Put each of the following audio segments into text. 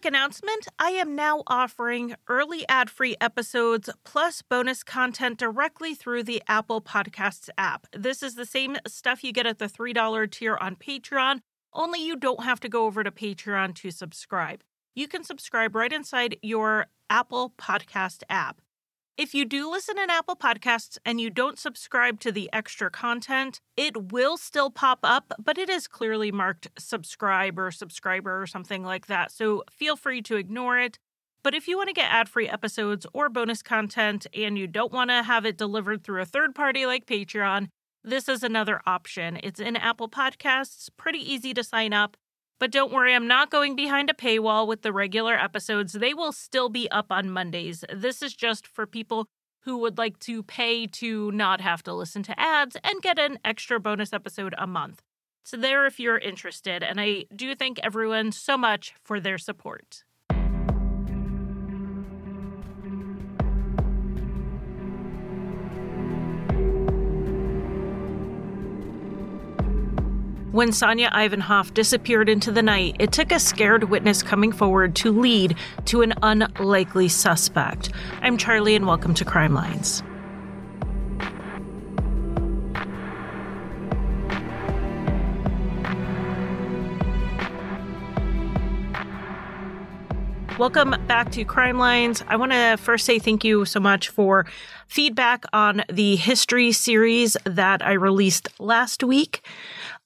quick announcement I am now offering early ad free episodes plus bonus content directly through the Apple Podcasts app. This is the same stuff you get at the $3 tier on Patreon, only you don't have to go over to Patreon to subscribe. You can subscribe right inside your Apple Podcast app. If you do listen in Apple Podcasts and you don't subscribe to the extra content, it will still pop up, but it is clearly marked subscribe or subscriber or something like that. So feel free to ignore it. But if you want to get ad free episodes or bonus content and you don't want to have it delivered through a third party like Patreon, this is another option. It's in Apple Podcasts, pretty easy to sign up. But don't worry, I'm not going behind a paywall with the regular episodes. They will still be up on Mondays. This is just for people who would like to pay to not have to listen to ads and get an extra bonus episode a month. So, there if you're interested. And I do thank everyone so much for their support. When Sonya Ivanoff disappeared into the night, it took a scared witness coming forward to lead to an unlikely suspect. I'm Charlie, and welcome to Crime Lines. Welcome back to Crime Lines. I want to first say thank you so much for feedback on the history series that I released last week.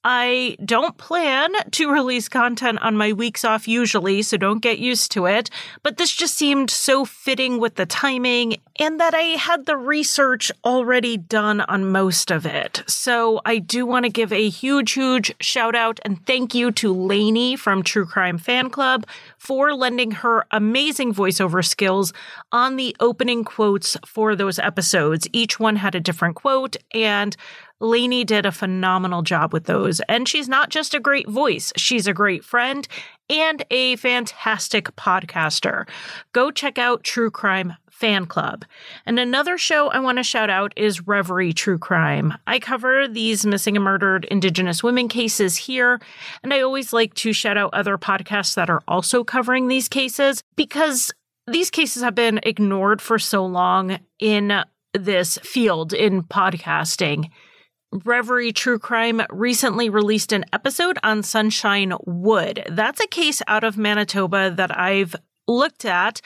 I don't plan to release content on my weeks off usually, so don't get used to it. But this just seemed so fitting with the timing and that I had the research already done on most of it. So I do want to give a huge, huge shout out and thank you to Lainey from True Crime Fan Club for lending her amazing voiceover skills on the opening quotes for those episodes. Each one had a different quote and Lainey did a phenomenal job with those. And she's not just a great voice, she's a great friend and a fantastic podcaster. Go check out True Crime Fan Club. And another show I want to shout out is Reverie True Crime. I cover these missing and murdered Indigenous women cases here, and I always like to shout out other podcasts that are also covering these cases because these cases have been ignored for so long in this field in podcasting. Reverie True Crime recently released an episode on Sunshine Wood. That's a case out of Manitoba that I've looked at.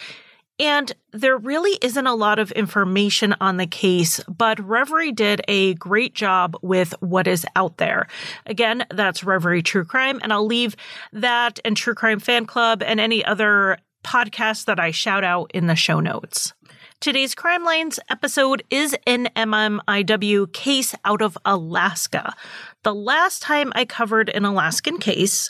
And there really isn't a lot of information on the case, but Reverie did a great job with what is out there. Again, that's Reverie True Crime, and I'll leave that and True Crime Fan Club and any other podcasts that I shout out in the show notes. Today's Crime Lines episode is an MMIW case out of Alaska. The last time I covered an Alaskan case,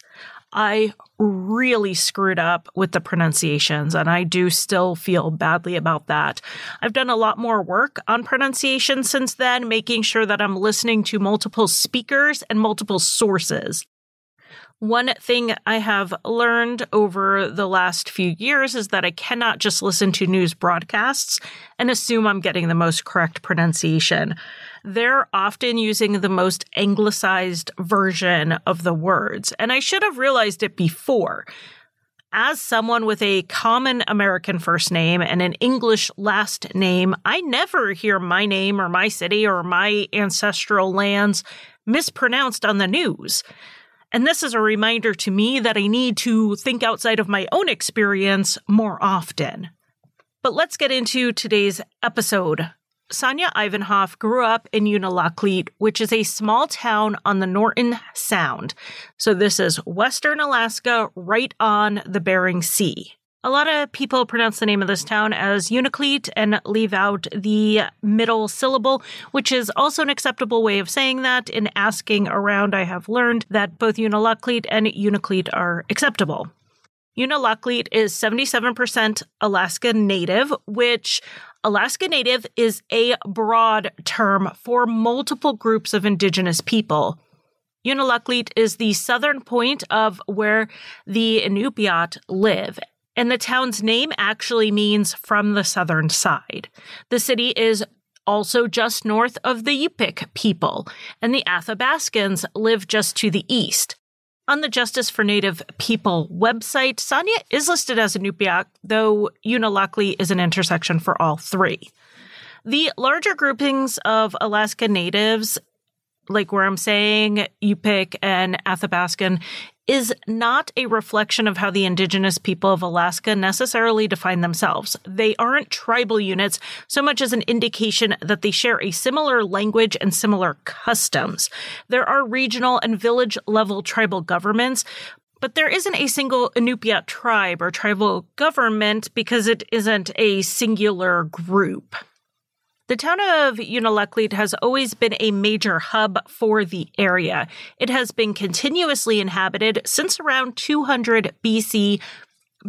I really screwed up with the pronunciations, and I do still feel badly about that. I've done a lot more work on pronunciation since then, making sure that I'm listening to multiple speakers and multiple sources. One thing I have learned over the last few years is that I cannot just listen to news broadcasts and assume I'm getting the most correct pronunciation. They're often using the most anglicized version of the words, and I should have realized it before. As someone with a common American first name and an English last name, I never hear my name or my city or my ancestral lands mispronounced on the news. And this is a reminder to me that I need to think outside of my own experience more often. But let's get into today's episode. Sonya Ivanoff grew up in Unalakleet, which is a small town on the Norton Sound. So this is Western Alaska, right on the Bering Sea. A lot of people pronounce the name of this town as Unalakleet and leave out the middle syllable, which is also an acceptable way of saying that. In asking around, I have learned that both Unalakleet and Unalakleet are acceptable. Unalakleet is 77% Alaska Native, which Alaska Native is a broad term for multiple groups of indigenous people. Unalakleet is the southern point of where the Inupiat live, and the town's name actually means from the southern side. The city is also just north of the Yupik people, and the Athabascans live just to the east. On the Justice for Native People website, Sonya is listed as Inupiaq, though Unalakleet is an intersection for all three. The larger groupings of Alaska Natives, like where I'm saying Yupik and Athabaskan, is not a reflection of how the indigenous people of Alaska necessarily define themselves. They aren't tribal units so much as an indication that they share a similar language and similar customs. There are regional and village level tribal governments, but there isn't a single Inupiat tribe or tribal government because it isn't a singular group. The town of Unalakleet has always been a major hub for the area. It has been continuously inhabited since around 200 BC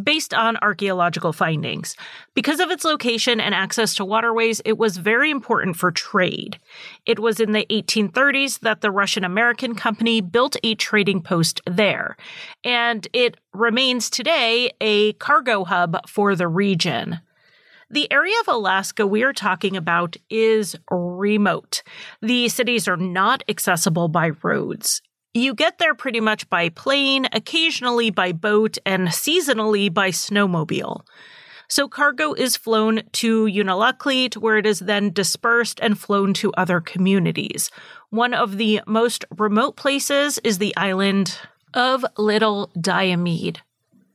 based on archaeological findings. Because of its location and access to waterways, it was very important for trade. It was in the 1830s that the Russian American company built a trading post there, and it remains today a cargo hub for the region. The area of Alaska we are talking about is remote. The cities are not accessible by roads. You get there pretty much by plane, occasionally by boat, and seasonally by snowmobile. So cargo is flown to Unalakleet, where it is then dispersed and flown to other communities. One of the most remote places is the island of Little Diomede.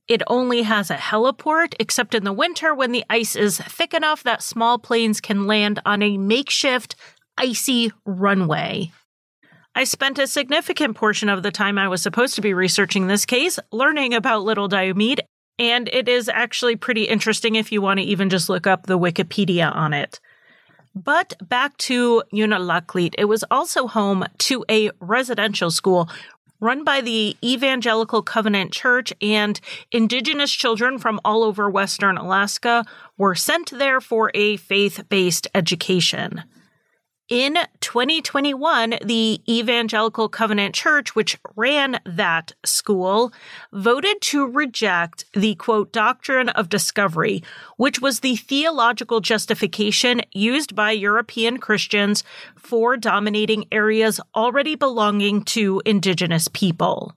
It only has a heliport, except in the winter when the ice is thick enough that small planes can land on a makeshift icy runway. I spent a significant portion of the time I was supposed to be researching this case learning about Little Diomede, and it is actually pretty interesting if you want to even just look up the Wikipedia on it. But back to Unalakleet, it was also home to a residential school run by the Evangelical Covenant Church, and indigenous children from all over Western Alaska were sent there for a faith based education. In 2021, the Evangelical Covenant Church, which ran that school, voted to reject the quote doctrine of discovery, which was the theological justification used by European Christians for dominating areas already belonging to indigenous people.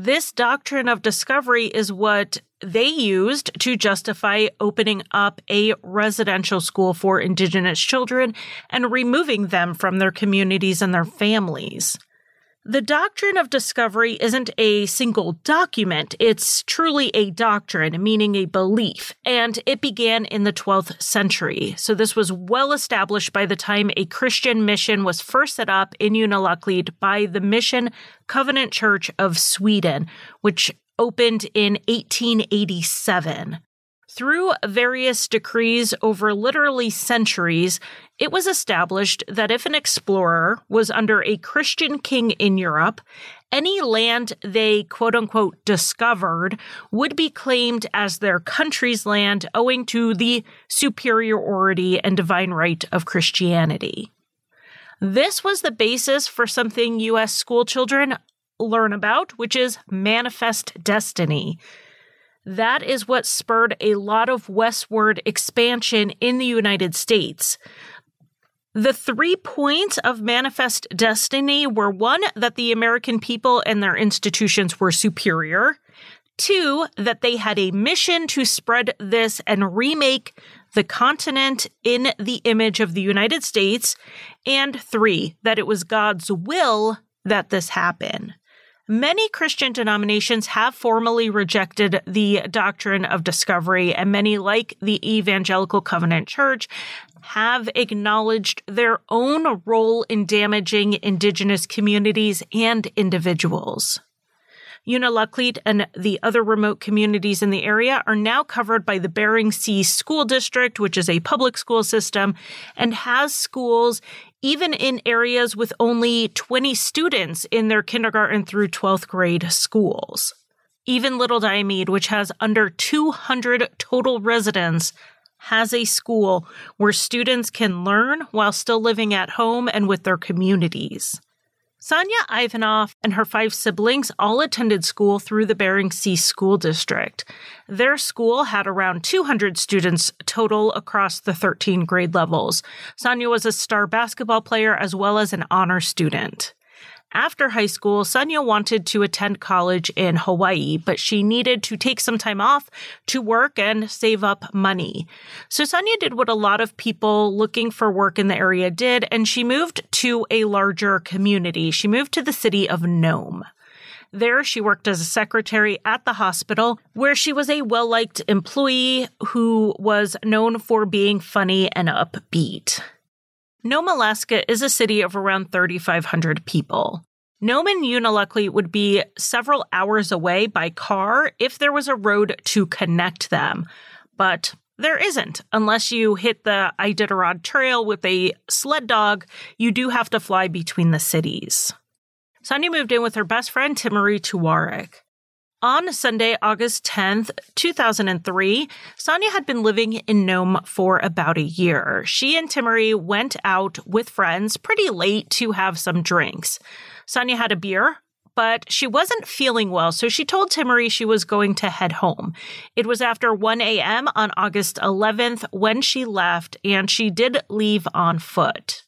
This doctrine of discovery is what they used to justify opening up a residential school for Indigenous children and removing them from their communities and their families. The doctrine of discovery isn't a single document, it's truly a doctrine, meaning a belief, and it began in the 12th century. So this was well established by the time a Christian mission was first set up in Unalakleet by the Mission Covenant Church of Sweden, which opened in 1887. Through various decrees over literally centuries, it was established that if an explorer was under a Christian king in Europe, any land they quote unquote discovered would be claimed as their country's land owing to the superiority and divine right of Christianity. This was the basis for something U.S. schoolchildren learn about, which is manifest destiny. That is what spurred a lot of westward expansion in the United States. The three points of manifest destiny were one, that the American people and their institutions were superior. Two, that they had a mission to spread this and remake the continent in the image of the United States. And three, that it was God's will that this happen. Many Christian denominations have formally rejected the doctrine of discovery, and many, like the Evangelical Covenant Church, have acknowledged their own role in damaging indigenous communities and individuals. Unalakleet and the other remote communities in the area are now covered by the Bering Sea School District, which is a public school system and has schools even in areas with only 20 students in their kindergarten through 12th grade schools. Even Little Diomede, which has under 200 total residents, has a school where students can learn while still living at home and with their communities. Sonya Ivanoff and her five siblings all attended school through the Bering Sea School District. Their school had around 200 students total across the 13 grade levels. Sonya was a star basketball player as well as an honor student. After high school, Sonya wanted to attend college in Hawaii, but she needed to take some time off to work and save up money. So Sonya did what a lot of people looking for work in the area did, and she moved to a larger community. She moved to the city of Nome. There, she worked as a secretary at the hospital, where she was a well liked employee who was known for being funny and upbeat. Nome, Alaska is a city of around 3,500 people. Nome and Unalakleet would be several hours away by car if there was a road to connect them, but there isn't. Unless you hit the Iditarod Trail with a sled dog, you do have to fly between the cities. Sonya moved in with her best friend, Timmery Tuareg. On Sunday, August 10th, 2003, Sonya had been living in Nome for about a year. She and Timmery went out with friends pretty late to have some drinks. Sonya had a beer, but she wasn't feeling well, so she told Timmery she was going to head home. It was after 1 a.m. on August 11th when she left, and she did leave on foot.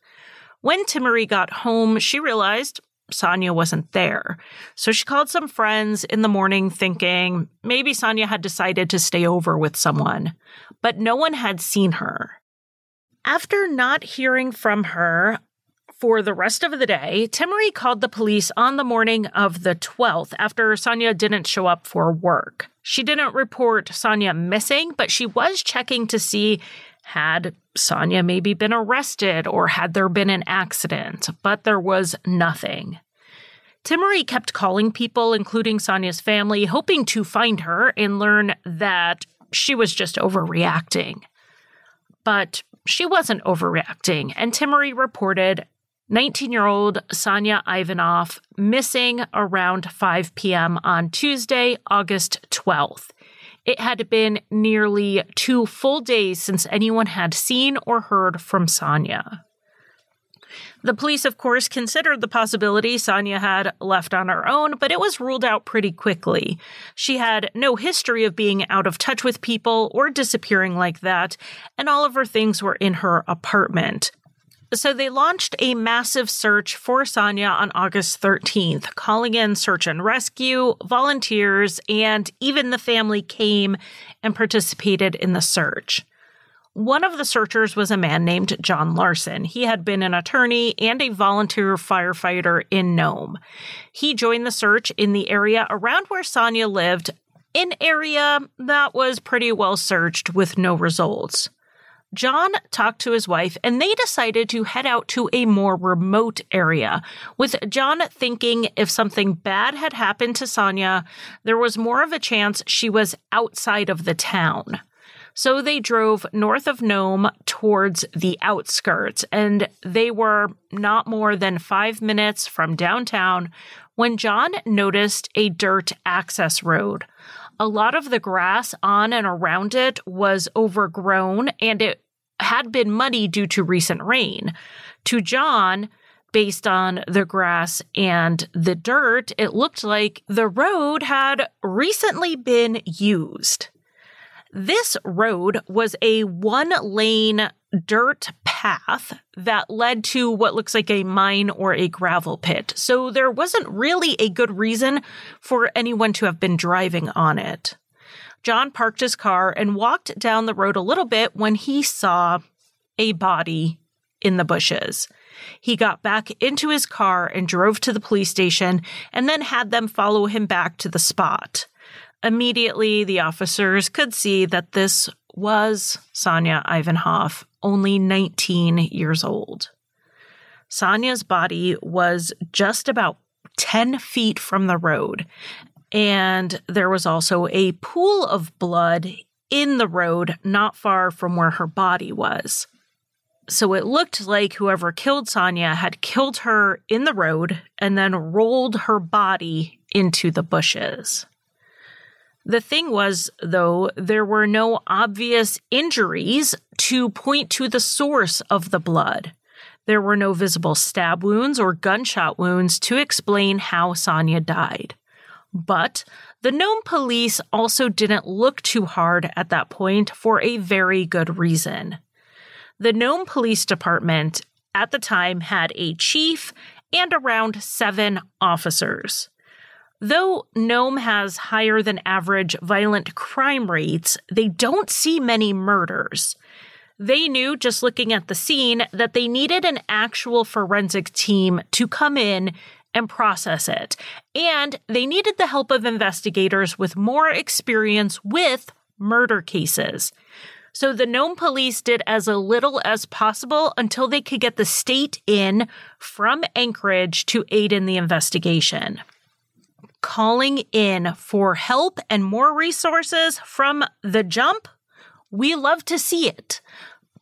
When Timmery got home, she realized Sonya wasn't there. So she called some friends in the morning thinking maybe Sonya had decided to stay over with someone, but no one had seen her. After not hearing from her for the rest of the day, Timmery called the police on the morning of the 12th after Sonya didn't show up for work. She didn't report Sonya missing, but she was checking to see had Sonya maybe been arrested or had there been an accident? But there was nothing. Timmery kept calling people, including Sonya's family, hoping to find her and learn that she was just overreacting. But she wasn't overreacting, and Timmery reported 19 year old Sonya Ivanoff missing around 5 p.m. on Tuesday, August 12th. It had been nearly two full days since anyone had seen or heard from Sonya. The police, of course, considered the possibility Sonya had left on her own, but it was ruled out pretty quickly. She had no history of being out of touch with people or disappearing like that, and all of her things were in her apartment. So they launched a massive search for Sonya on August 13th, calling in search and rescue, volunteers, and even the family came and participated in the search. One of the searchers was a man named John Larson. He had been an attorney and a volunteer firefighter in Nome. He joined the search in the area around where Sonya lived, an area that was pretty well searched with no results. John talked to his wife and they decided to head out to a more remote area, with John thinking if something bad had happened to Sonya, there was more of a chance she was outside of the town. So they drove north of Nome towards the outskirts, and they were not more than five minutes from downtown when John noticed a dirt access road a lot of the grass on and around it was overgrown and it had been muddy due to recent rain. To John, based on the grass and the dirt, it looked like the road had recently been used. This road was a one lane dirt path that led to what looks like a mine or a gravel pit. So there wasn't really a good reason for anyone to have been driving on it. John parked his car and walked down the road a little bit when he saw a body in the bushes. He got back into his car and drove to the police station and then had them follow him back to the spot. Immediately, the officers could see that this was Sonya Ivanoff, only 19 years old. Sonya's body was just about 10 feet from the road, and there was also a pool of blood in the road not far from where her body was. So it looked like whoever killed Sonya had killed her in the road and then rolled her body into the bushes. The thing was, though, there were no obvious injuries to point to the source of the blood. There were no visible stab wounds or gunshot wounds to explain how Sonya died. But the Nome police also didn't look too hard at that point for a very good reason. The Nome Police Department at the time had a chief and around seven officers. Though Nome has higher than average violent crime rates, they don't see many murders. They knew just looking at the scene that they needed an actual forensic team to come in and process it. And they needed the help of investigators with more experience with murder cases. So the Nome police did as little as possible until they could get the state in from Anchorage to aid in the investigation. Calling in for help and more resources from the jump, we love to see it.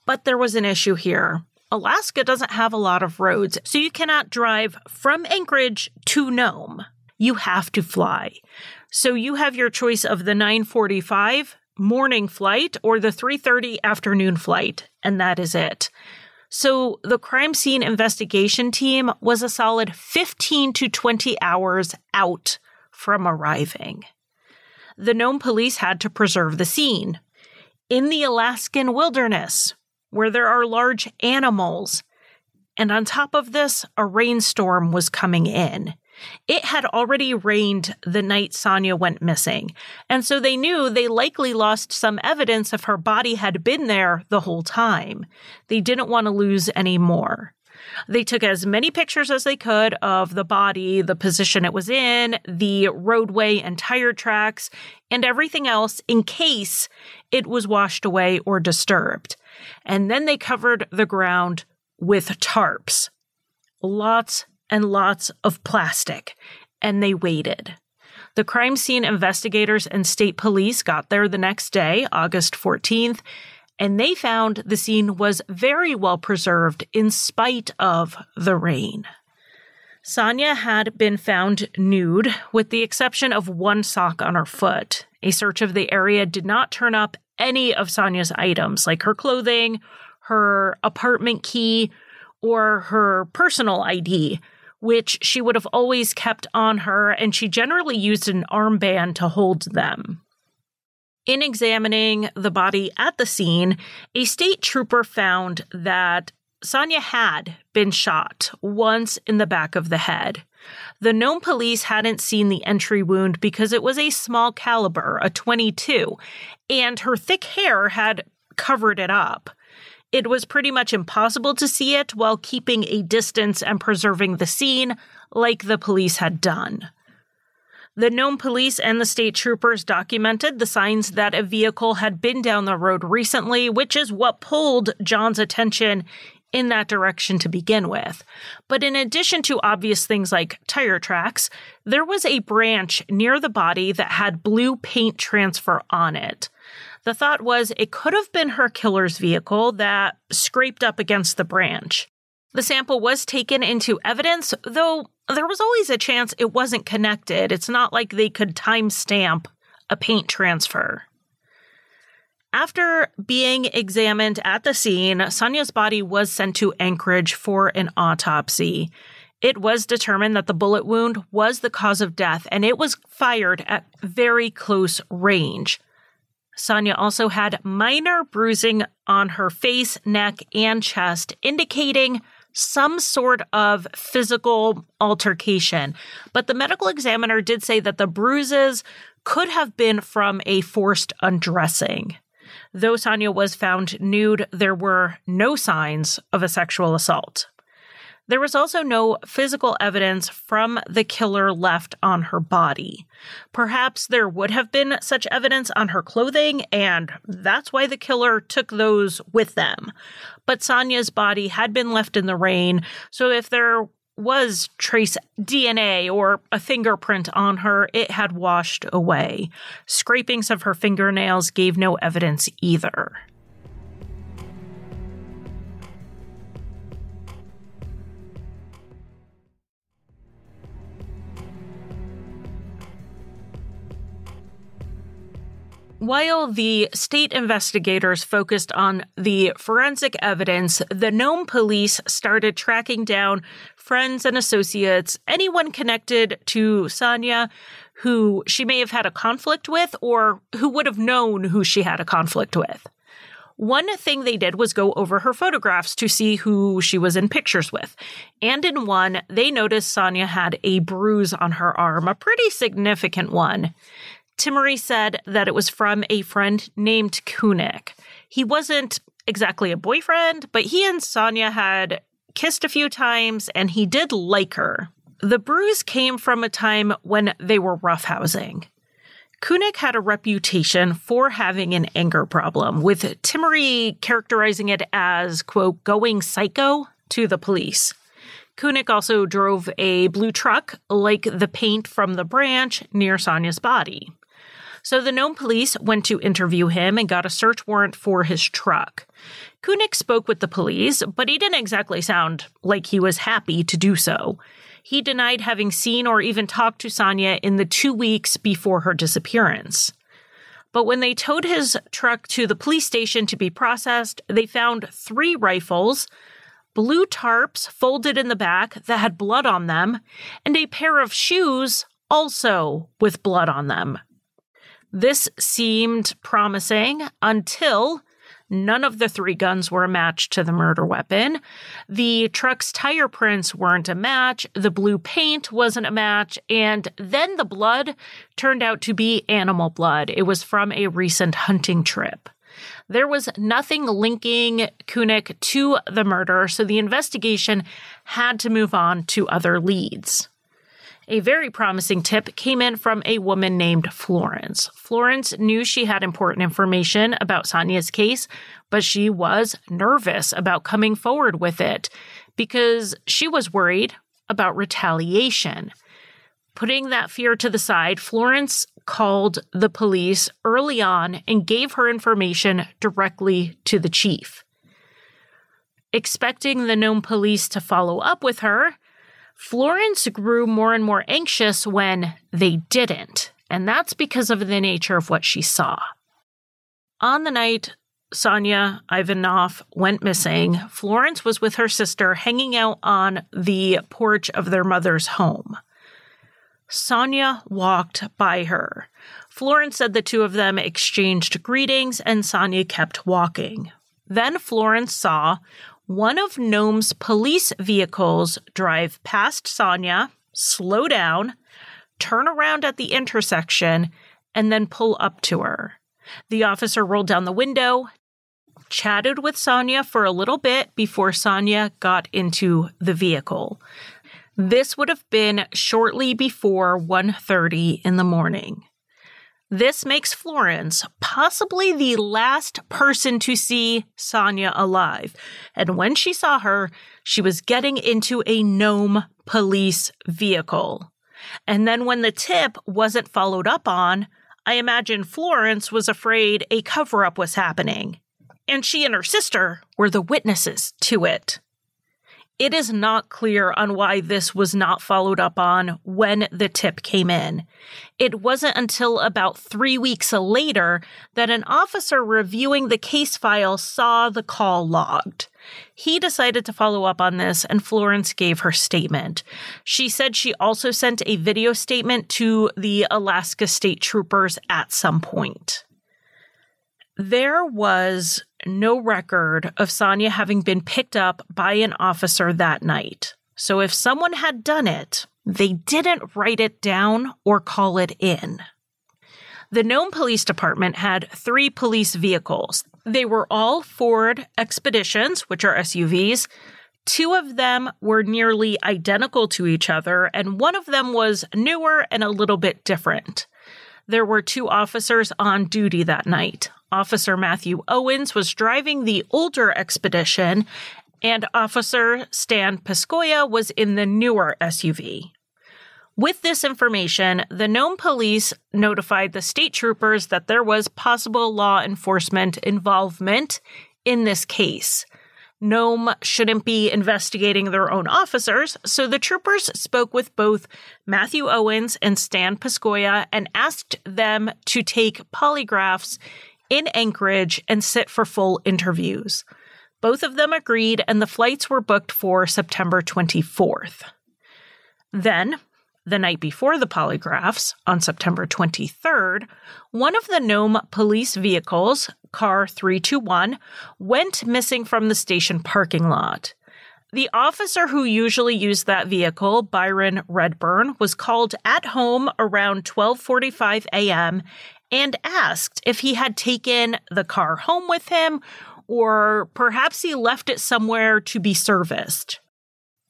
But there was an issue here. Alaska doesn't have a lot of roads, so you cannot drive from Anchorage to Nome. You have to fly. So you have your choice of the 945 morning flight or the 3:30 afternoon flight, and that is it. So the crime scene investigation team was a solid 15 to 20 hours out from arriving. The Nome police had to preserve the scene. In the Alaskan wilderness, where there are large animals. And on top of this, a rainstorm was coming in. It had already rained the night Sonya went missing, and so they knew they likely lost some evidence if her body had been there the whole time. They didn't want to lose any more. They took as many pictures as they could of the body, the position it was in, the roadway and tire tracks, and everything else in case it was washed away or disturbed. And then they covered the ground with tarps. Lots and lots of plastic. And they waited. The crime scene investigators and state police got there the next day, August 14th, and they found the scene was very well preserved in spite of the rain. Sonya had been found nude, with the exception of one sock on her foot. A search of the area did not turn up any of Sonya's items, like her clothing, her apartment key, or her personal ID, which she would have always kept on her, and she generally used an armband to hold them. In examining the body at the scene, a state trooper found that Sonya had been shot once in the back of the head. The Nome police hadn't seen the entry wound because it was a small caliber, a 22, and her thick hair had covered it up. It was pretty much impossible to see it while keeping a distance and preserving the scene, like the police had done. The Nome police and the state troopers documented the signs that a vehicle had been down the road recently, which is what pulled John's attention in that direction to begin with. But in addition to obvious things like tire tracks, there was a branch near the body that had blue paint transfer on it. The thought was it could have been her killer's vehicle that scraped up against the branch. The sample was taken into evidence, though there was always a chance it wasn't connected. It's not like they could timestamp a paint transfer. After being examined at the scene, Sonya's body was sent to Anchorage for an autopsy. It was determined that the bullet wound was the cause of death and it was fired at very close range. Sonya also had minor bruising on her face, neck, and chest, indicating some sort of physical altercation. But the medical examiner did say that the bruises could have been from a forced undressing. Though Sonya was found nude, there were no signs of a sexual assault. There was also no physical evidence from the killer left on her body. Perhaps there would have been such evidence on her clothing, and that's why the killer took those with them. But Sonya's body had been left in the rain, so if there was trace DNA or a fingerprint on her, it had washed away. Scrapings of her fingernails gave no evidence either. While the state investigators focused on the forensic evidence, the Nome police started tracking down friends and associates, anyone connected to Sonya who she may have had a conflict with or who would have known who she had a conflict with. One thing they did was go over her photographs to see who she was in pictures with. And in one, they noticed Sonya had a bruise on her arm, a pretty significant one. Timmery said that it was from a friend named Kunik. He wasn't exactly a boyfriend, but he and Sonya had kissed a few times and he did like her. The bruise came from a time when they were roughhousing. Kunik had a reputation for having an anger problem, with Timmery characterizing it as, quote, going psycho to the police. Kunik also drove a blue truck, like the paint from the branch, near Sonya's body. So the Nome police went to interview him and got a search warrant for his truck. Kunik spoke with the police, but he didn't exactly sound like he was happy to do so. He denied having seen or even talked to Sonya in the two weeks before her disappearance. But when they towed his truck to the police station to be processed, they found three rifles, blue tarps folded in the back that had blood on them, and a pair of shoes also with blood on them. This seemed promising until None of the three guns were a match to the murder weapon. The truck's tire prints weren't a match. The blue paint wasn't a match. And then the blood turned out to be animal blood. It was from a recent hunting trip. There was nothing linking Kunik to the murder, so the investigation had to move on to other leads. A very promising tip came in from a woman named Florence. Florence knew she had important information about Sonya's case, but she was nervous about coming forward with it because she was worried about retaliation. Putting that fear to the side, Florence called the police early on and gave her information directly to the chief. Expecting the Nome police to follow up with her, Florence grew more and more anxious when they didn't, and that's because of the nature of what she saw. On the night Sonya Ivanoff went missing, Florence was with her sister hanging out on the porch of their mother's home. Sonya walked by her. Florence said the two of them exchanged greetings and Sonya kept walking. Then Florence saw one of Nome's police vehicles drive past Sonya, slow down, turn around at the intersection, and then pull up to her. The officer rolled down the window, chatted with Sonya for a little bit before Sonya got into the vehicle. This would have been shortly before 1:30 in the morning. This makes Florence possibly the last person to see Sonya alive. And when she saw her, she was getting into a Nome police vehicle. And then when the tip wasn't followed up on, I imagine Florence was afraid a cover up was happening. And she and her sister were the witnesses to it. It is not clear on why this was not followed up on when the tip came in. It wasn't until about three weeks later that an officer reviewing the case file saw the call logged. He decided to follow up on this, and Florence gave her statement. She said she also sent a video statement to the Alaska State Troopers at some point. There was no record of Sonya having been picked up by an officer that night. So if someone had done it, they didn't write it down or call it in. The Nome Police Department had three police vehicles. They were all Ford Expeditions, which are SUVs. Two of them were nearly identical to each other, and one of them was newer and a little bit different. There were two officers on duty that night. Officer Matthew Owens was driving the older expedition, and Officer Stan Piscoya was in the newer SUV. With this information, the Nome police notified the state troopers that there was possible law enforcement involvement in this case. Nome shouldn't be investigating their own officers, so the troopers spoke with both Matthew Owens and Stan Piscoya and asked them to take polygraphs in Anchorage and sit for full interviews. Both of them agreed, and the flights were booked for September 24th. Then, the night before the polygraphs, on September 23rd, one of the Nome police vehicles, car 321, went missing from the station parking lot. The officer who usually used that vehicle, Byron Redburn, was called at home around 12:45 a.m. and asked if he had taken the car home with him or perhaps he left it somewhere to be serviced.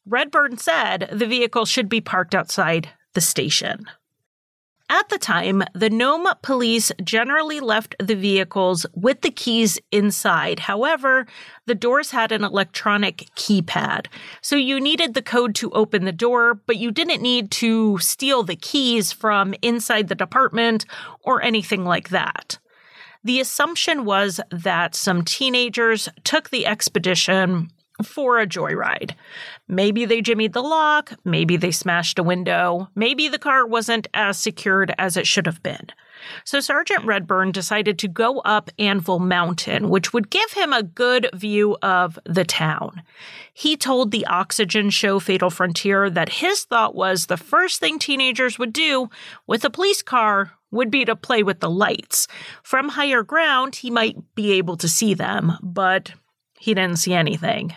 Redburn said the vehicle should be parked outside the station. At the time, the Nome police generally left the vehicles with the keys inside. However, the doors had an electronic keypad. So you needed the code to open the door, but you didn't need to steal the keys from inside the department or anything like that. The assumption was that some teenagers took the expedition for a joyride. Maybe they jimmied the lock, maybe they smashed a window, maybe the car wasn't as secured as it should have been. So Sergeant Redburn decided to go up Anvil Mountain, which would give him a good view of the town. He told the Oxygen show Fatal Frontier that his thought was the first thing teenagers would do with a police car would be to play with the lights. From higher ground, he might be able to see them, but he didn't see anything.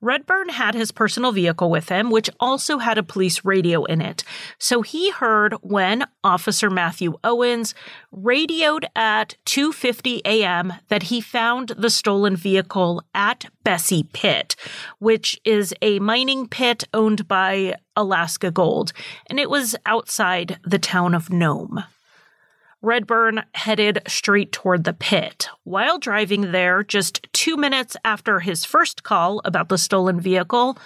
Redburn had his personal vehicle with him, which also had a police radio in it. So he heard when Officer Matthew Owens radioed at 2:50 a.m. that he found the stolen vehicle at Bessie Pit, which is a mining pit owned by Alaska Gold, and it was outside the town of Nome. Redburn headed straight toward the pit. While driving there, just two minutes after his first call about the stolen vehicle,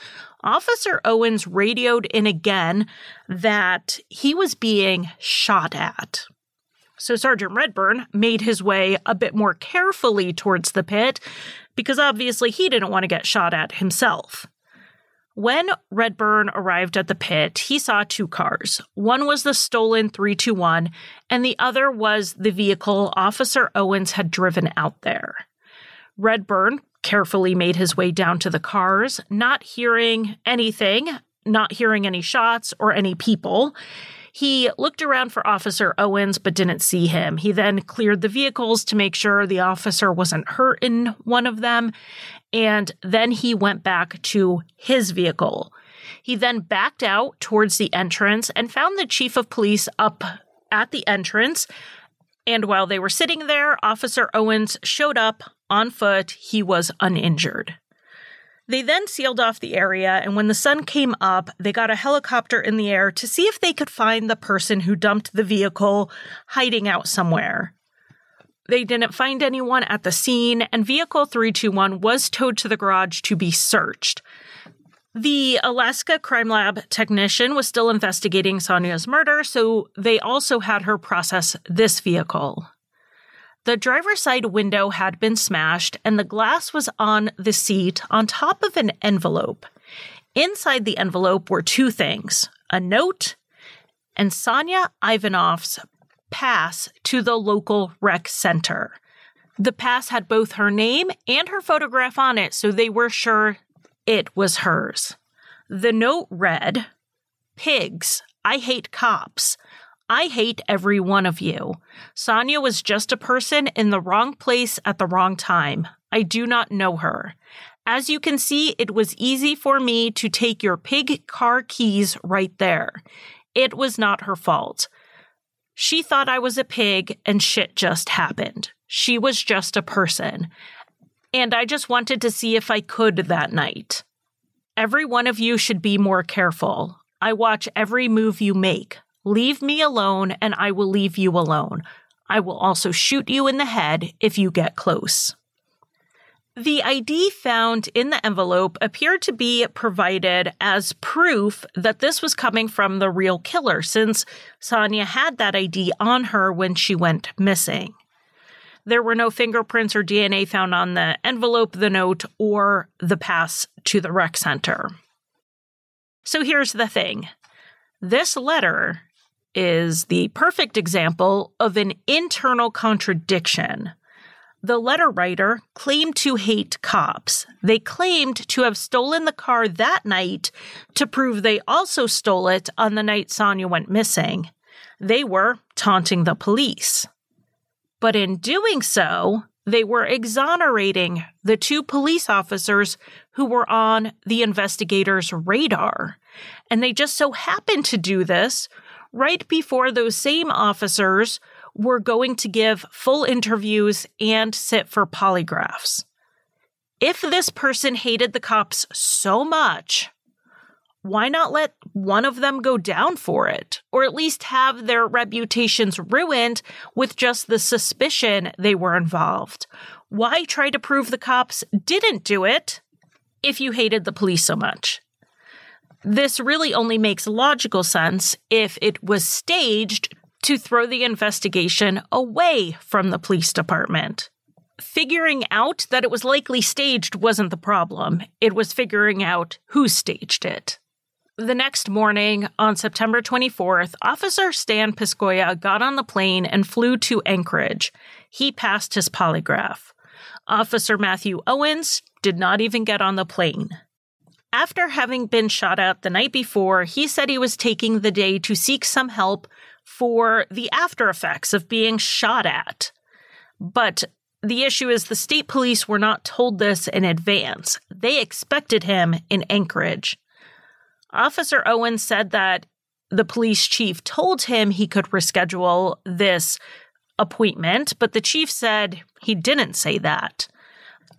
Officer Owens radioed in again that he was being shot at. So Sergeant Redburn made his way a bit more carefully towards the pit because obviously he didn't want to get shot at himself. When Redburn arrived at the pit, he saw two cars. One was the stolen 321, and the other was the vehicle Officer Owens had driven out there. Redburn carefully made his way down to the cars, not hearing anything, not hearing any shots or any people. He looked around for Officer Owens but didn't see him. He then cleared the vehicles to make sure the officer wasn't hurt in one of them. And then he went back to his vehicle. He then backed out towards the entrance and found the chief of police up at the entrance. And while they were sitting there, Officer Owens showed up on foot. He was uninjured. They then sealed off the area, and when the sun came up, they got a helicopter in the air to see if they could find the person who dumped the vehicle hiding out somewhere. They didn't find anyone at the scene, and Vehicle 321 was towed to the garage to be searched. The Alaska Crime Lab technician was still investigating Sonia's murder, so they also had her process this vehicle. The driver's side window had been smashed, and the glass was on the seat on top of an envelope. Inside the envelope were two things a note and Sonya Ivanoff's pass to the local rec center. The pass had both her name and her photograph on it, so they were sure it was hers. The note read Pigs, I hate cops. I hate every one of you. Sonya was just a person in the wrong place at the wrong time. I do not know her. As you can see, it was easy for me to take your pig car keys right there. It was not her fault. She thought I was a pig and shit just happened. She was just a person. And I just wanted to see if I could that night. Every one of you should be more careful. I watch every move you make. Leave me alone, and I will leave you alone. I will also shoot you in the head if you get close. The ID found in the envelope appeared to be provided as proof that this was coming from the real killer, since Sonya had that ID on her when she went missing. There were no fingerprints or DNA found on the envelope, the note, or the pass to the rec center. So here's the thing this letter is the perfect example of an internal contradiction. the letter writer claimed to hate cops. They claimed to have stolen the car that night to prove they also stole it on the night Sonya went missing. They were taunting the police. But in doing so, they were exonerating the two police officers who were on the investigators' radar. And they just so happened to do this right before those same officers were going to give full interviews and sit for polygraphs. If this person hated the cops so much, why not let one of them go down for it? Or at least have their reputations ruined with just the suspicion they were involved? Why try to prove the cops didn't do it if you hated the police so much? This really only makes logical sense if it was staged to throw the investigation away from the police department. Figuring out that it was likely staged wasn't the problem. It was figuring out who staged it. The next morning, on September 24th, Officer Stan Piscoya got on the plane and flew to Anchorage. He passed his polygraph. Officer Matthew Owens did not even get on the plane. After having been shot at the night before, he said he was taking the day to seek some help for the after effects of being shot at. But the issue is the state police were not told this in advance. They expected him in Anchorage. Officer Owen said that the police chief told him he could reschedule this appointment, but the chief said he didn't say that.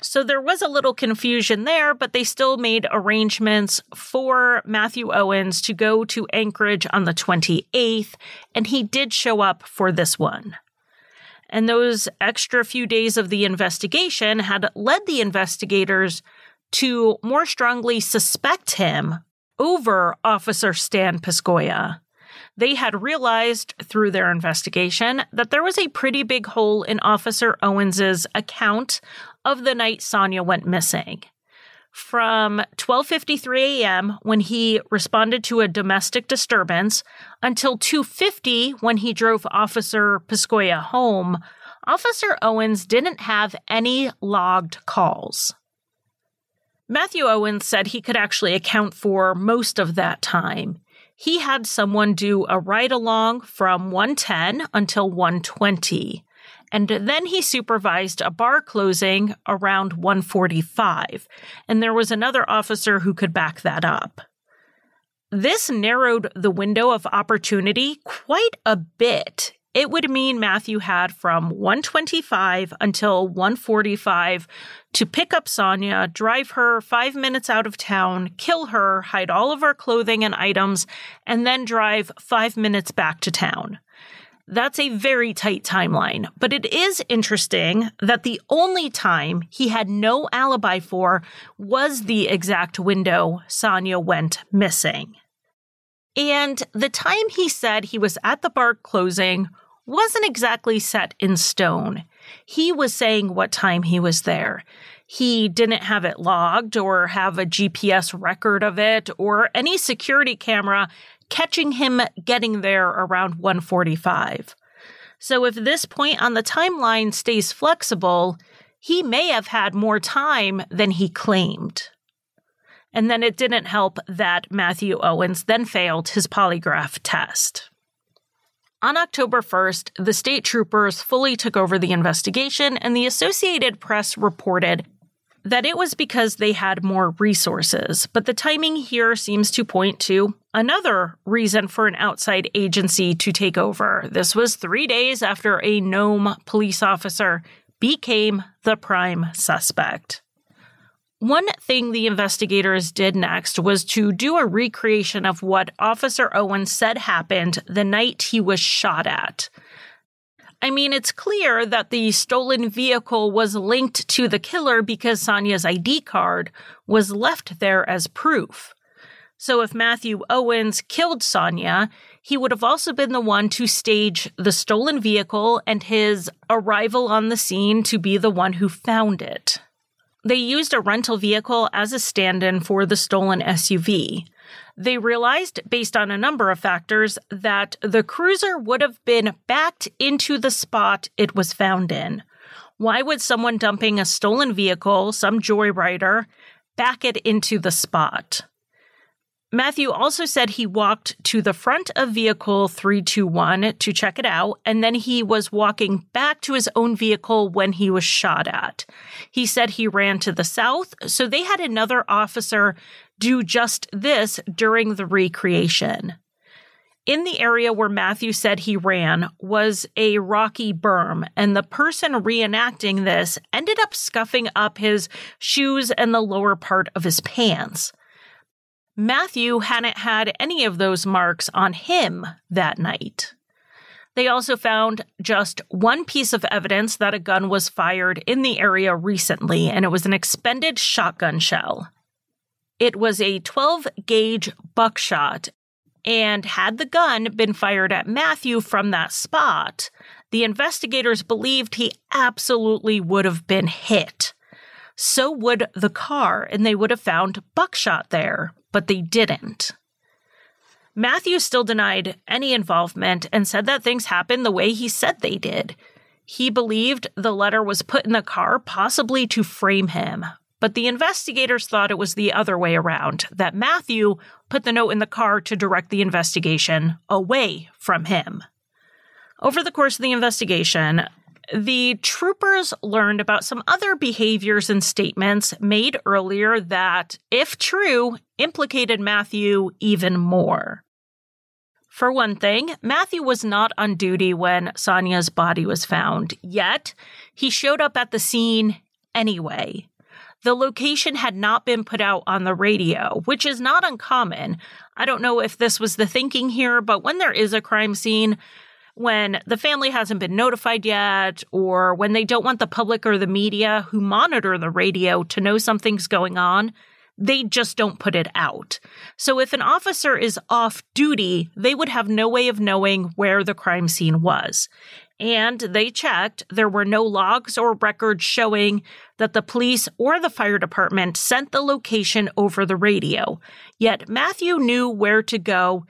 So there was a little confusion there, but they still made arrangements for Matthew Owens to go to Anchorage on the 28th, and he did show up for this one. And those extra few days of the investigation had led the investigators to more strongly suspect him over Officer Stan Piscoya. They had realized through their investigation that there was a pretty big hole in Officer Owens's account of the night Sonya went missing. From 12:53 a.m. when he responded to a domestic disturbance until 2:50 when he drove Officer Piscoya home, Officer Owens didn't have any logged calls. Matthew Owens said he could actually account for most of that time. He had someone do a ride along from 110 until 120 and then he supervised a bar closing around 145 and there was another officer who could back that up. This narrowed the window of opportunity quite a bit. It would mean Matthew had from 125 until 145 to pick up Sonya, drive her five minutes out of town, kill her, hide all of her clothing and items, and then drive five minutes back to town. That's a very tight timeline, but it is interesting that the only time he had no alibi for was the exact window Sonya went missing. And the time he said he was at the bar closing wasn't exactly set in stone. He was saying what time he was there. He didn't have it logged or have a GPS record of it or any security camera catching him getting there around 145. So if this point on the timeline stays flexible, he may have had more time than he claimed. And then it didn't help that Matthew Owens then failed his polygraph test. On October 1st, the state troopers fully took over the investigation, and the Associated Press reported that it was because they had more resources. But the timing here seems to point to another reason for an outside agency to take over. This was three days after a Nome police officer became the prime suspect. One thing the investigators did next was to do a recreation of what Officer Owen said happened the night he was shot at. I mean, it's clear that the stolen vehicle was linked to the killer because Sonya's ID card was left there as proof. So if Matthew Owens killed Sonya, he would have also been the one to stage the stolen vehicle and his arrival on the scene to be the one who found it. They used a rental vehicle as a stand in for the stolen SUV. They realized, based on a number of factors, that the cruiser would have been backed into the spot it was found in. Why would someone dumping a stolen vehicle, some joyrider, back it into the spot? Matthew also said he walked to the front of vehicle 321 to check it out, and then he was walking back to his own vehicle when he was shot at. He said he ran to the south, so they had another officer do just this during the recreation. In the area where Matthew said he ran was a rocky berm, and the person reenacting this ended up scuffing up his shoes and the lower part of his pants. Matthew hadn't had any of those marks on him that night. They also found just one piece of evidence that a gun was fired in the area recently, and it was an expended shotgun shell. It was a 12 gauge buckshot, and had the gun been fired at Matthew from that spot, the investigators believed he absolutely would have been hit. So would the car, and they would have found buckshot there but they didn't. Matthew still denied any involvement and said that things happened the way he said they did. He believed the letter was put in the car, possibly to frame him. But the investigators thought it was the other way around that Matthew put the note in the car to direct the investigation away from him. Over the course of the investigation, the troopers learned about some other behaviors and statements made earlier that, if true, implicated Matthew even more. For one thing, Matthew was not on duty when Sonya's body was found, yet he showed up at the scene anyway. The location had not been put out on the radio, which is not uncommon. I don't know if this was the thinking here, but when there is a crime scene, when the family hasn't been notified yet, or when they don't want the public or the media who monitor the radio to know something's going on, they just don't put it out. So if an officer is off duty, they would have no way of knowing where the crime scene was. And they checked, there were no logs or records showing that the police or the fire department sent the location over the radio. Yet Matthew knew where to go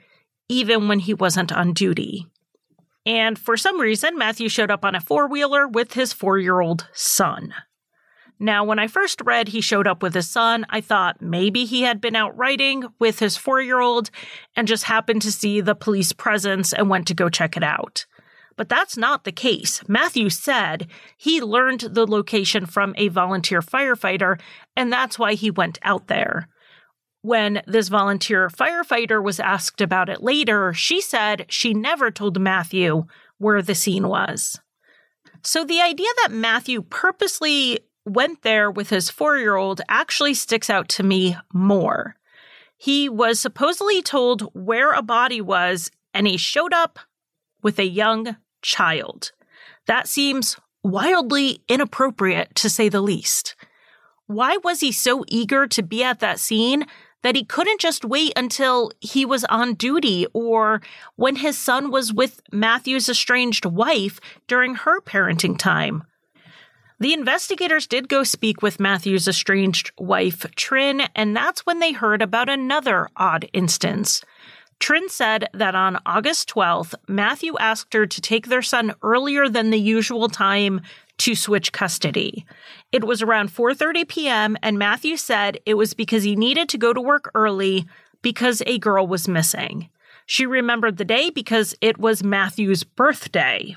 even when he wasn't on duty. And for some reason, Matthew showed up on a four wheeler with his four year old son. Now, when I first read he showed up with his son, I thought maybe he had been out riding with his four year old and just happened to see the police presence and went to go check it out. But that's not the case. Matthew said he learned the location from a volunteer firefighter, and that's why he went out there. When this volunteer firefighter was asked about it later, she said she never told Matthew where the scene was. So the idea that Matthew purposely went there with his four year old actually sticks out to me more. He was supposedly told where a body was, and he showed up with a young child. That seems wildly inappropriate to say the least. Why was he so eager to be at that scene that he couldn't just wait until he was on duty or when his son was with Matthew's estranged wife during her parenting time. The investigators did go speak with Matthew's estranged wife, Trin, and that's when they heard about another odd instance. Trin said that on August 12th, Matthew asked her to take their son earlier than the usual time to switch custody. It was around 4:30 p.m. and Matthew said it was because he needed to go to work early because a girl was missing. She remembered the day because it was Matthew's birthday.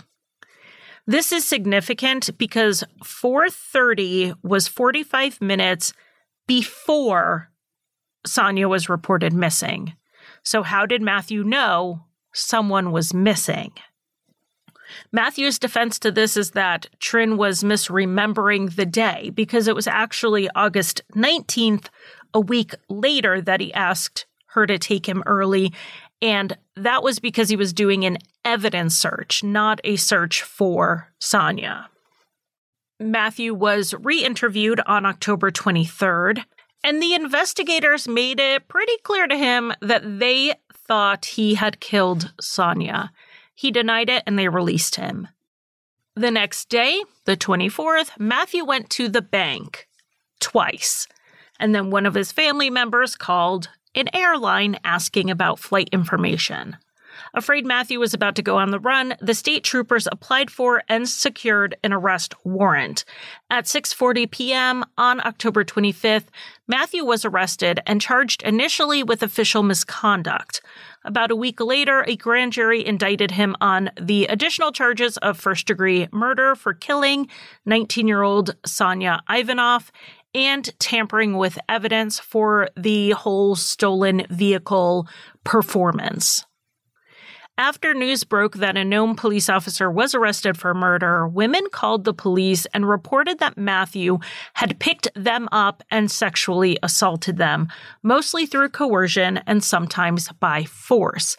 This is significant because 4:30 was 45 minutes before Sonya was reported missing. So how did Matthew know someone was missing? Matthew's defense to this is that Trin was misremembering the day because it was actually August 19th, a week later, that he asked her to take him early. And that was because he was doing an evidence search, not a search for Sonya. Matthew was re interviewed on October 23rd, and the investigators made it pretty clear to him that they thought he had killed Sonya. He denied it and they released him. The next day, the 24th, Matthew went to the bank twice. And then one of his family members called an airline asking about flight information. Afraid Matthew was about to go on the run, the state troopers applied for and secured an arrest warrant. At 6:40 p.m. on October 25th, Matthew was arrested and charged initially with official misconduct. About a week later, a grand jury indicted him on the additional charges of first degree murder for killing 19 year old Sonya Ivanoff and tampering with evidence for the whole stolen vehicle performance. After news broke that a Nome police officer was arrested for murder, women called the police and reported that Matthew had picked them up and sexually assaulted them, mostly through coercion and sometimes by force.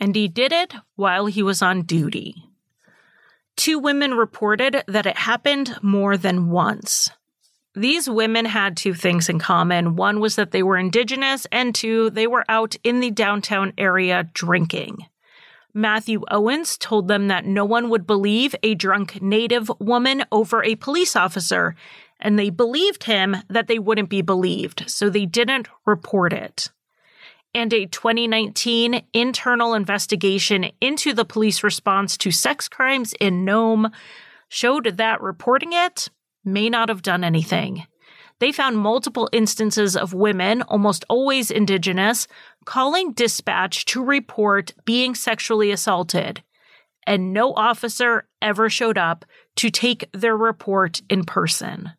And he did it while he was on duty. Two women reported that it happened more than once. These women had two things in common. One was that they were indigenous, and two, they were out in the downtown area drinking. Matthew Owens told them that no one would believe a drunk native woman over a police officer, and they believed him that they wouldn't be believed, so they didn't report it. And a 2019 internal investigation into the police response to sex crimes in Nome showed that reporting it may not have done anything. They found multiple instances of women, almost always indigenous, calling dispatch to report being sexually assaulted, and no officer ever showed up to take their report in person.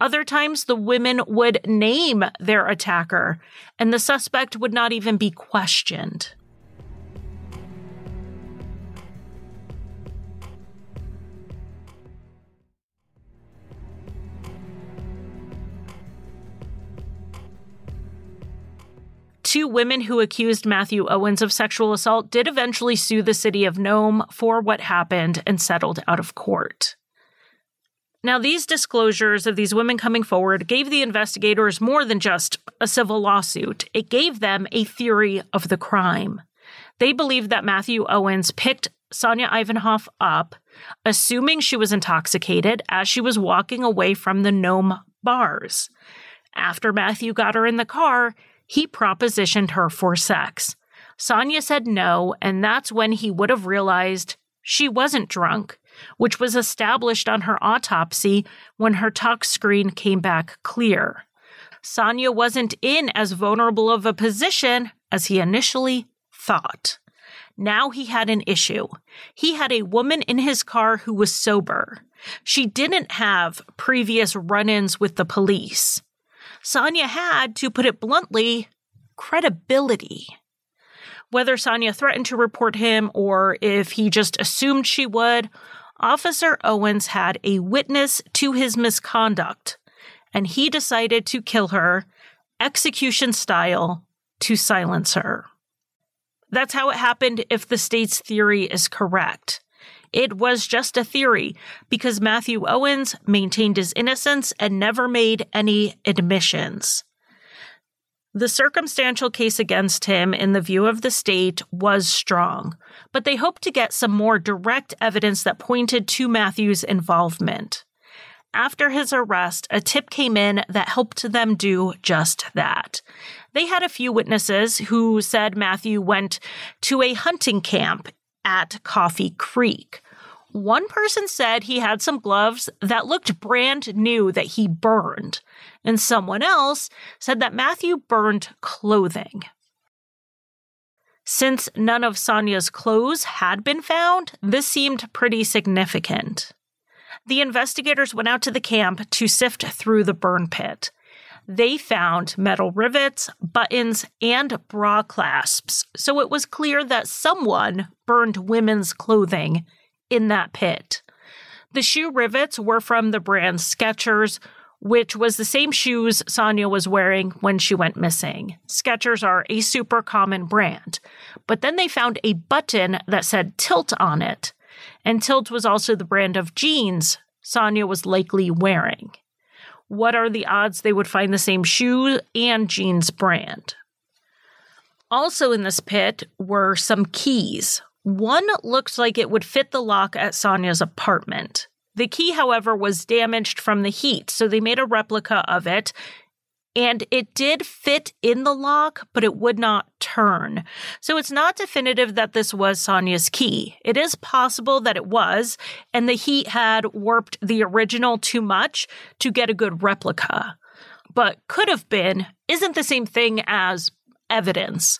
Other times, the women would name their attacker, and the suspect would not even be questioned. Two women who accused Matthew Owens of sexual assault did eventually sue the city of Nome for what happened and settled out of court. Now, these disclosures of these women coming forward gave the investigators more than just a civil lawsuit. It gave them a theory of the crime. They believed that Matthew Owens picked Sonya Ivanoff up, assuming she was intoxicated as she was walking away from the Nome bars. After Matthew got her in the car, he propositioned her for sex. Sonya said no, and that's when he would have realized she wasn't drunk, which was established on her autopsy when her tox screen came back clear. Sonya wasn't in as vulnerable of a position as he initially thought. Now he had an issue. He had a woman in his car who was sober. She didn't have previous run ins with the police. Sonya had, to put it bluntly, credibility. Whether Sonya threatened to report him or if he just assumed she would, Officer Owens had a witness to his misconduct, and he decided to kill her, execution style, to silence her. That's how it happened if the state's theory is correct. It was just a theory because Matthew Owens maintained his innocence and never made any admissions. The circumstantial case against him, in the view of the state, was strong, but they hoped to get some more direct evidence that pointed to Matthew's involvement. After his arrest, a tip came in that helped them do just that. They had a few witnesses who said Matthew went to a hunting camp at Coffee Creek. One person said he had some gloves that looked brand new that he burned, and someone else said that Matthew burned clothing. Since none of Sonya's clothes had been found, this seemed pretty significant. The investigators went out to the camp to sift through the burn pit. They found metal rivets, buttons, and bra clasps, so it was clear that someone burned women's clothing in that pit. The shoe rivets were from the brand Skechers, which was the same shoes Sonya was wearing when she went missing. Skechers are a super common brand. But then they found a button that said Tilt on it, and Tilt was also the brand of jeans Sonya was likely wearing what are the odds they would find the same shoe and jeans brand? Also in this pit were some keys. One looked like it would fit the lock at Sonya's apartment. The key, however, was damaged from the heat, so they made a replica of it and it did fit in the lock, but it would not turn. So it's not definitive that this was Sonya's key. It is possible that it was, and the heat had warped the original too much to get a good replica. But could have been isn't the same thing as evidence.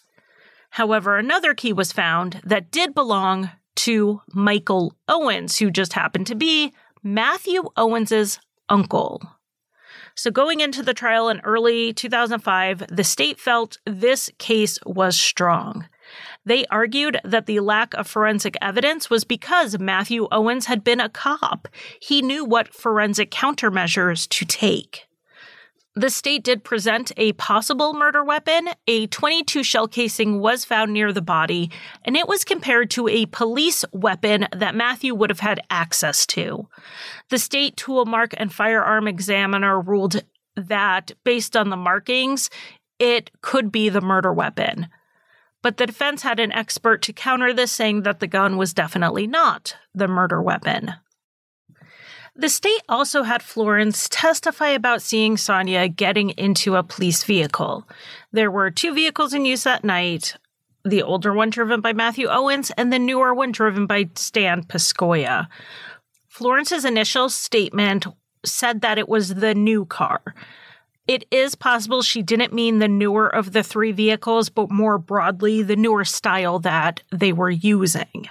However, another key was found that did belong to Michael Owens, who just happened to be Matthew Owens's uncle. So, going into the trial in early 2005, the state felt this case was strong. They argued that the lack of forensic evidence was because Matthew Owens had been a cop. He knew what forensic countermeasures to take. The state did present a possible murder weapon. A 22 shell casing was found near the body, and it was compared to a police weapon that Matthew would have had access to. The state tool mark and firearm examiner ruled that, based on the markings, it could be the murder weapon. But the defense had an expert to counter this, saying that the gun was definitely not the murder weapon. The state also had Florence testify about seeing Sonya getting into a police vehicle. There were two vehicles in use that night the older one driven by Matthew Owens and the newer one driven by Stan Piscoya. Florence's initial statement said that it was the new car. It is possible she didn't mean the newer of the three vehicles, but more broadly, the newer style that they were using.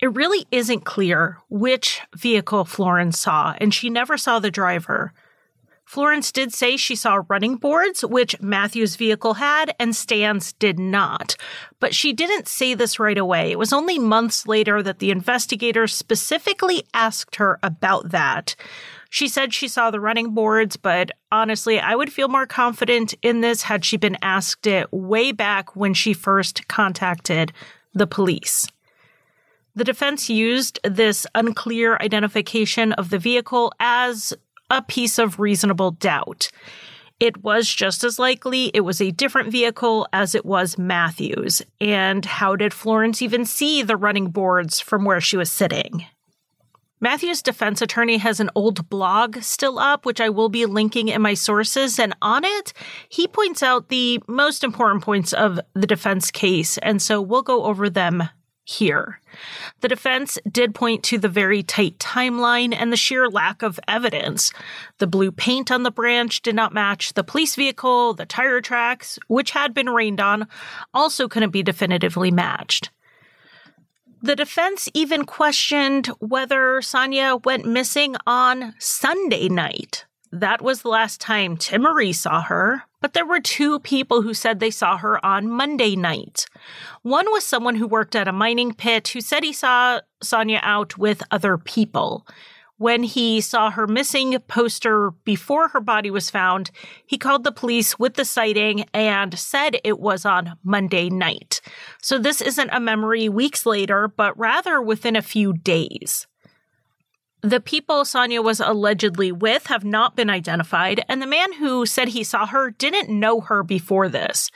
It really isn't clear which vehicle Florence saw, and she never saw the driver. Florence did say she saw running boards, which Matthew's vehicle had, and Stan's did not. But she didn't say this right away. It was only months later that the investigators specifically asked her about that. She said she saw the running boards, but honestly, I would feel more confident in this had she been asked it way back when she first contacted the police. The defense used this unclear identification of the vehicle as a piece of reasonable doubt. It was just as likely it was a different vehicle as it was Matthews. And how did Florence even see the running boards from where she was sitting? Matthew's defense attorney has an old blog still up, which I will be linking in my sources. And on it, he points out the most important points of the defense case. And so we'll go over them here. The defense did point to the very tight timeline and the sheer lack of evidence. The blue paint on the branch did not match the police vehicle, the tire tracks, which had been rained on, also couldn't be definitively matched. The defense even questioned whether Sonya went missing on Sunday night. That was the last time Timmerie saw her, but there were two people who said they saw her on Monday night. One was someone who worked at a mining pit who said he saw Sonya out with other people. When he saw her missing poster before her body was found, he called the police with the sighting and said it was on Monday night. So this isn't a memory weeks later, but rather within a few days. The people Sonya was allegedly with have not been identified, and the man who said he saw her didn't know her before this.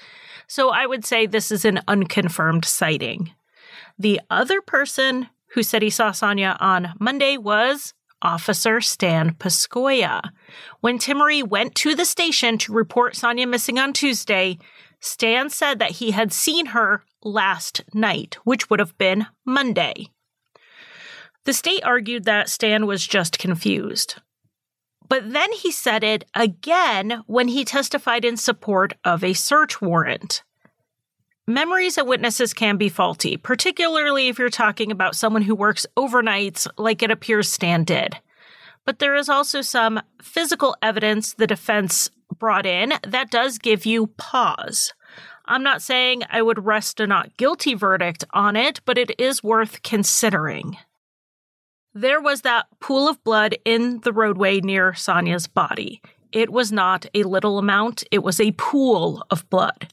So I would say this is an unconfirmed sighting. The other person who said he saw Sonya on Monday was Officer Stan Piscoya. When Timmerie went to the station to report Sonya missing on Tuesday, Stan said that he had seen her last night, which would have been Monday. The state argued that Stan was just confused. But then he said it again when he testified in support of a search warrant. Memories of witnesses can be faulty, particularly if you're talking about someone who works overnights like it appears Stan did. But there is also some physical evidence the defense brought in that does give you pause. I'm not saying I would rest a not guilty verdict on it, but it is worth considering. There was that pool of blood in the roadway near Sonya's body. It was not a little amount, it was a pool of blood.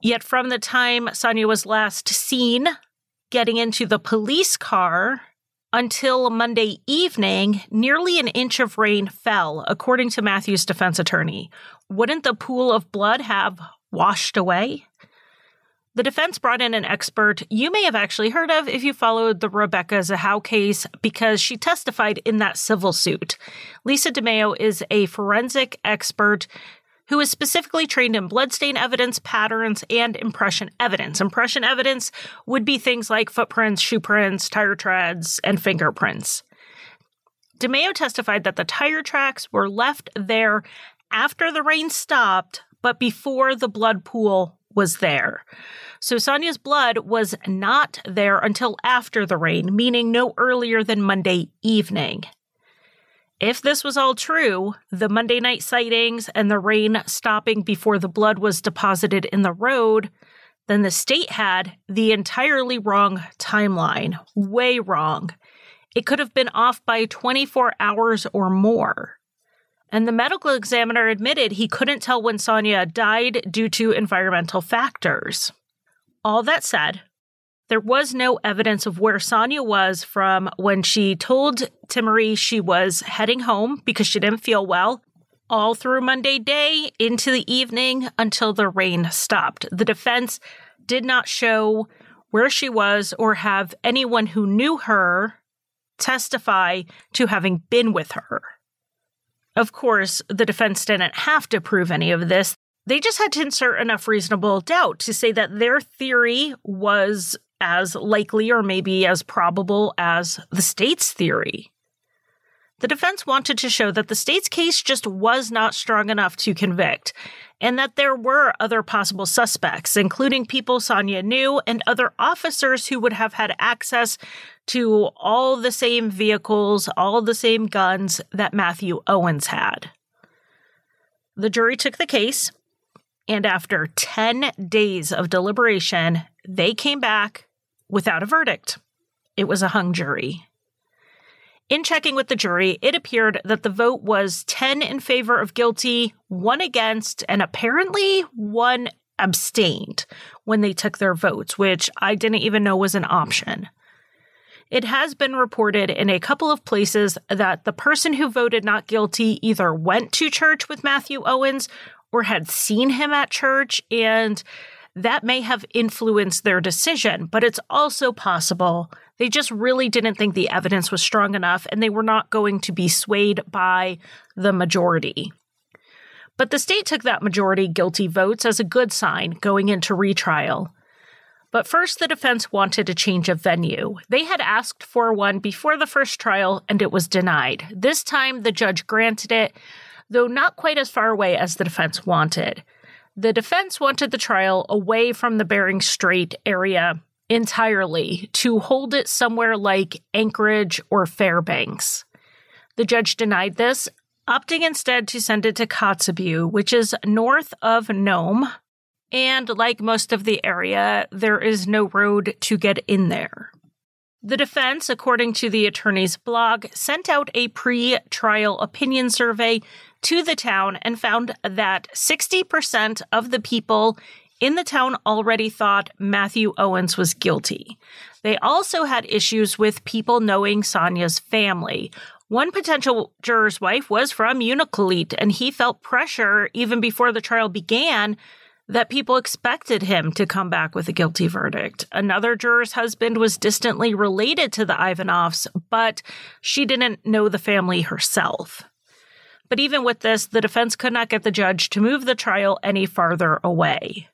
Yet, from the time Sonya was last seen getting into the police car until Monday evening, nearly an inch of rain fell, according to Matthew's defense attorney. Wouldn't the pool of blood have washed away? The defense brought in an expert you may have actually heard of if you followed the Rebecca Zahau case because she testified in that civil suit. Lisa DiMeo is a forensic expert who is specifically trained in bloodstain evidence patterns and impression evidence. Impression evidence would be things like footprints, shoe prints, tire treads, and fingerprints. DiMeo testified that the tire tracks were left there after the rain stopped, but before the blood pool was there. So Sonya's blood was not there until after the rain, meaning no earlier than Monday evening. If this was all true, the Monday night sightings and the rain stopping before the blood was deposited in the road, then the state had the entirely wrong timeline. Way wrong. It could have been off by 24 hours or more. And the medical examiner admitted he couldn't tell when Sonya died due to environmental factors. All that said, there was no evidence of where Sonya was from when she told Timmerie she was heading home because she didn't feel well, all through Monday day into the evening until the rain stopped. The defense did not show where she was or have anyone who knew her testify to having been with her. Of course, the defense didn't have to prove any of this. They just had to insert enough reasonable doubt to say that their theory was as likely or maybe as probable as the state's theory. The defense wanted to show that the state's case just was not strong enough to convict, and that there were other possible suspects, including people Sonya knew and other officers who would have had access to all the same vehicles, all the same guns that Matthew Owens had. The jury took the case, and after 10 days of deliberation, they came back without a verdict. It was a hung jury. In checking with the jury, it appeared that the vote was 10 in favor of guilty, one against, and apparently one abstained when they took their votes, which I didn't even know was an option. It has been reported in a couple of places that the person who voted not guilty either went to church with Matthew Owens or had seen him at church and that may have influenced their decision, but it's also possible they just really didn't think the evidence was strong enough and they were not going to be swayed by the majority. But the state took that majority guilty votes as a good sign going into retrial. But first, the defense wanted a change of venue. They had asked for one before the first trial and it was denied. This time, the judge granted it, though not quite as far away as the defense wanted. The defense wanted the trial away from the Bering Strait area entirely to hold it somewhere like Anchorage or Fairbanks. The judge denied this, opting instead to send it to Kotzebue, which is north of Nome. And like most of the area, there is no road to get in there. The defense, according to the attorney's blog, sent out a pre trial opinion survey to the town and found that 60% of the people in the town already thought Matthew Owens was guilty. They also had issues with people knowing Sonya's family. One potential juror's wife was from Unalakleet, and he felt pressure even before the trial began that people expected him to come back with a guilty verdict. Another juror's husband was distantly related to the Ivanoffs, but she didn't know the family herself. But even with this, the defense could not get the judge to move the trial any farther away.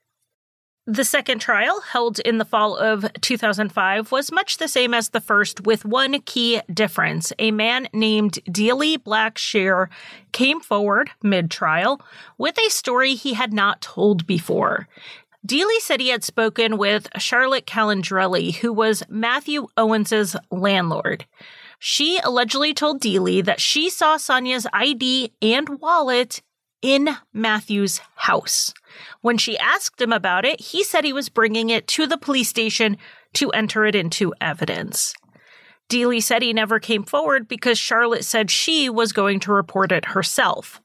The second trial, held in the fall of 2005, was much the same as the first, with one key difference. A man named Dealey Blackshear came forward mid trial with a story he had not told before. Dealey said he had spoken with Charlotte Calandrelli, who was Matthew Owens's landlord. She allegedly told Dealey that she saw Sonya's ID and wallet in Matthew's house. When she asked him about it, he said he was bringing it to the police station to enter it into evidence. Dealey said he never came forward because Charlotte said she was going to report it herself.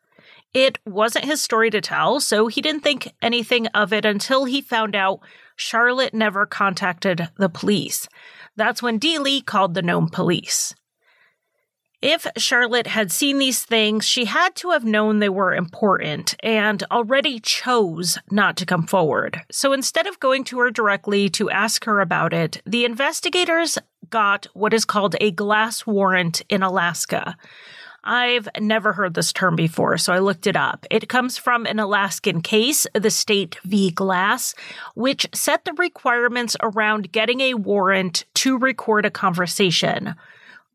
It wasn't his story to tell, so he didn't think anything of it until he found out Charlotte never contacted the police. That's when Dealey called the Nome police. If Charlotte had seen these things, she had to have known they were important and already chose not to come forward. So instead of going to her directly to ask her about it, the investigators got what is called a glass warrant in Alaska. I've never heard this term before, so I looked it up. It comes from an Alaskan case, the state v. Glass, which set the requirements around getting a warrant to record a conversation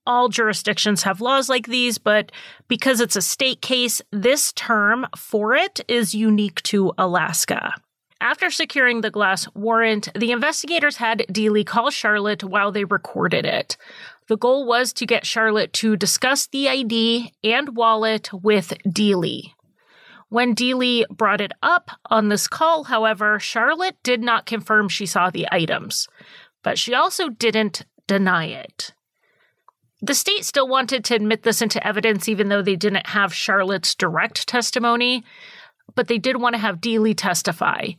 all jurisdictions have laws like these, but because it's a state case, this term for it is unique to Alaska. After securing the glass warrant, the investigators had Dealey call Charlotte while they recorded it. The goal was to get Charlotte to discuss the ID and wallet with Dealey. When Dealey brought it up on this call, however, Charlotte did not confirm she saw the items, but she also didn't deny it. The state still wanted to admit this into evidence, even though they didn't have Charlotte's direct testimony, but they did want to have Dealey testify.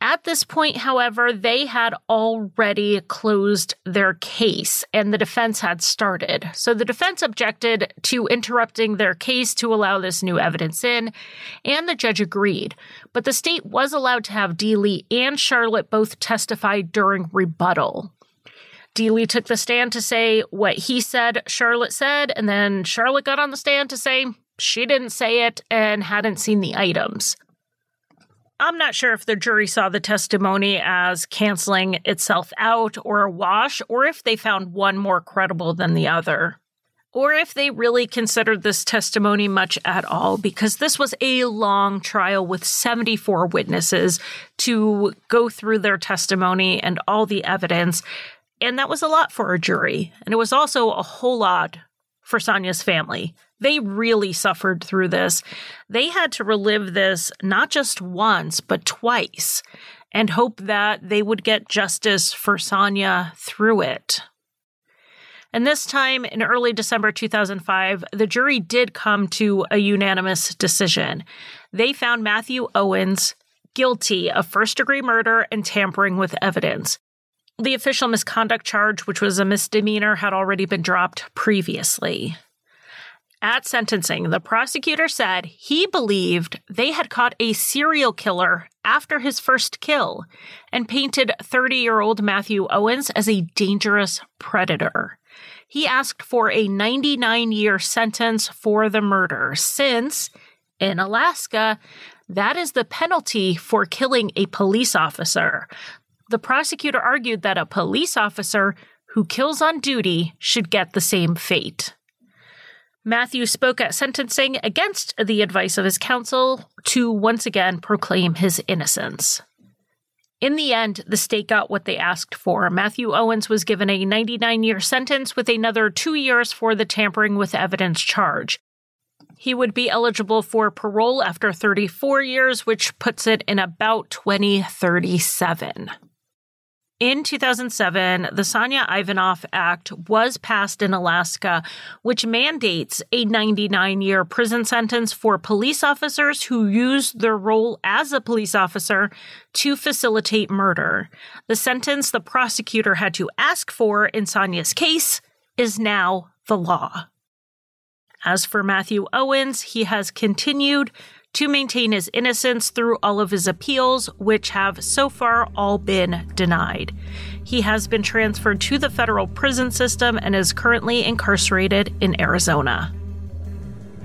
At this point, however, they had already closed their case and the defense had started. So the defense objected to interrupting their case to allow this new evidence in, and the judge agreed. But the state was allowed to have Dealey and Charlotte both testify during rebuttal. Dealey took the stand to say what he said Charlotte said, and then Charlotte got on the stand to say she didn't say it and hadn't seen the items. I'm not sure if the jury saw the testimony as canceling itself out or a wash, or if they found one more credible than the other. Or if they really considered this testimony much at all, because this was a long trial with 74 witnesses to go through their testimony and all the evidence. And that was a lot for a jury. And it was also a whole lot for Sonya's family. They really suffered through this. They had to relive this not just once, but twice, and hope that they would get justice for Sonya through it. And this time in early December 2005, the jury did come to a unanimous decision. They found Matthew Owens guilty of first degree murder and tampering with evidence. The official misconduct charge, which was a misdemeanor, had already been dropped previously. At sentencing, the prosecutor said he believed they had caught a serial killer after his first kill and painted 30 year old Matthew Owens as a dangerous predator. He asked for a 99 year sentence for the murder, since in Alaska, that is the penalty for killing a police officer. The prosecutor argued that a police officer who kills on duty should get the same fate. Matthew spoke at sentencing against the advice of his counsel to once again proclaim his innocence. In the end, the state got what they asked for. Matthew Owens was given a 99 year sentence with another two years for the tampering with evidence charge. He would be eligible for parole after 34 years, which puts it in about 2037. In 2007, the Sonya Ivanoff Act was passed in Alaska, which mandates a 99 year prison sentence for police officers who use their role as a police officer to facilitate murder. The sentence the prosecutor had to ask for in Sonya's case is now the law. As for Matthew Owens, he has continued to maintain his innocence through all of his appeals, which have so far all been denied. He has been transferred to the federal prison system and is currently incarcerated in Arizona.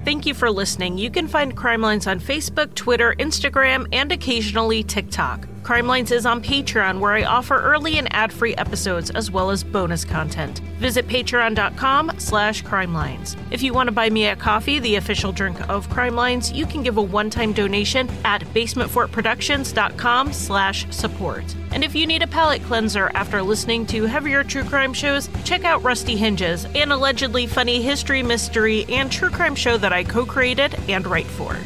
Thank you for listening. You can find Crime Lines on Facebook, Twitter, Instagram, and occasionally TikTok. Crime Lines is on Patreon, where I offer early and ad-free episodes as well as bonus content. Visit patreon.com slash crimelines. If you want to buy me a coffee, the official drink of Crime Lines, you can give a one-time donation at basementfortproductions.com slash support. And if you need a palate cleanser after listening to heavier true crime shows, check out Rusty Hinges, an allegedly funny history, mystery, and true crime show that I co-created and write for.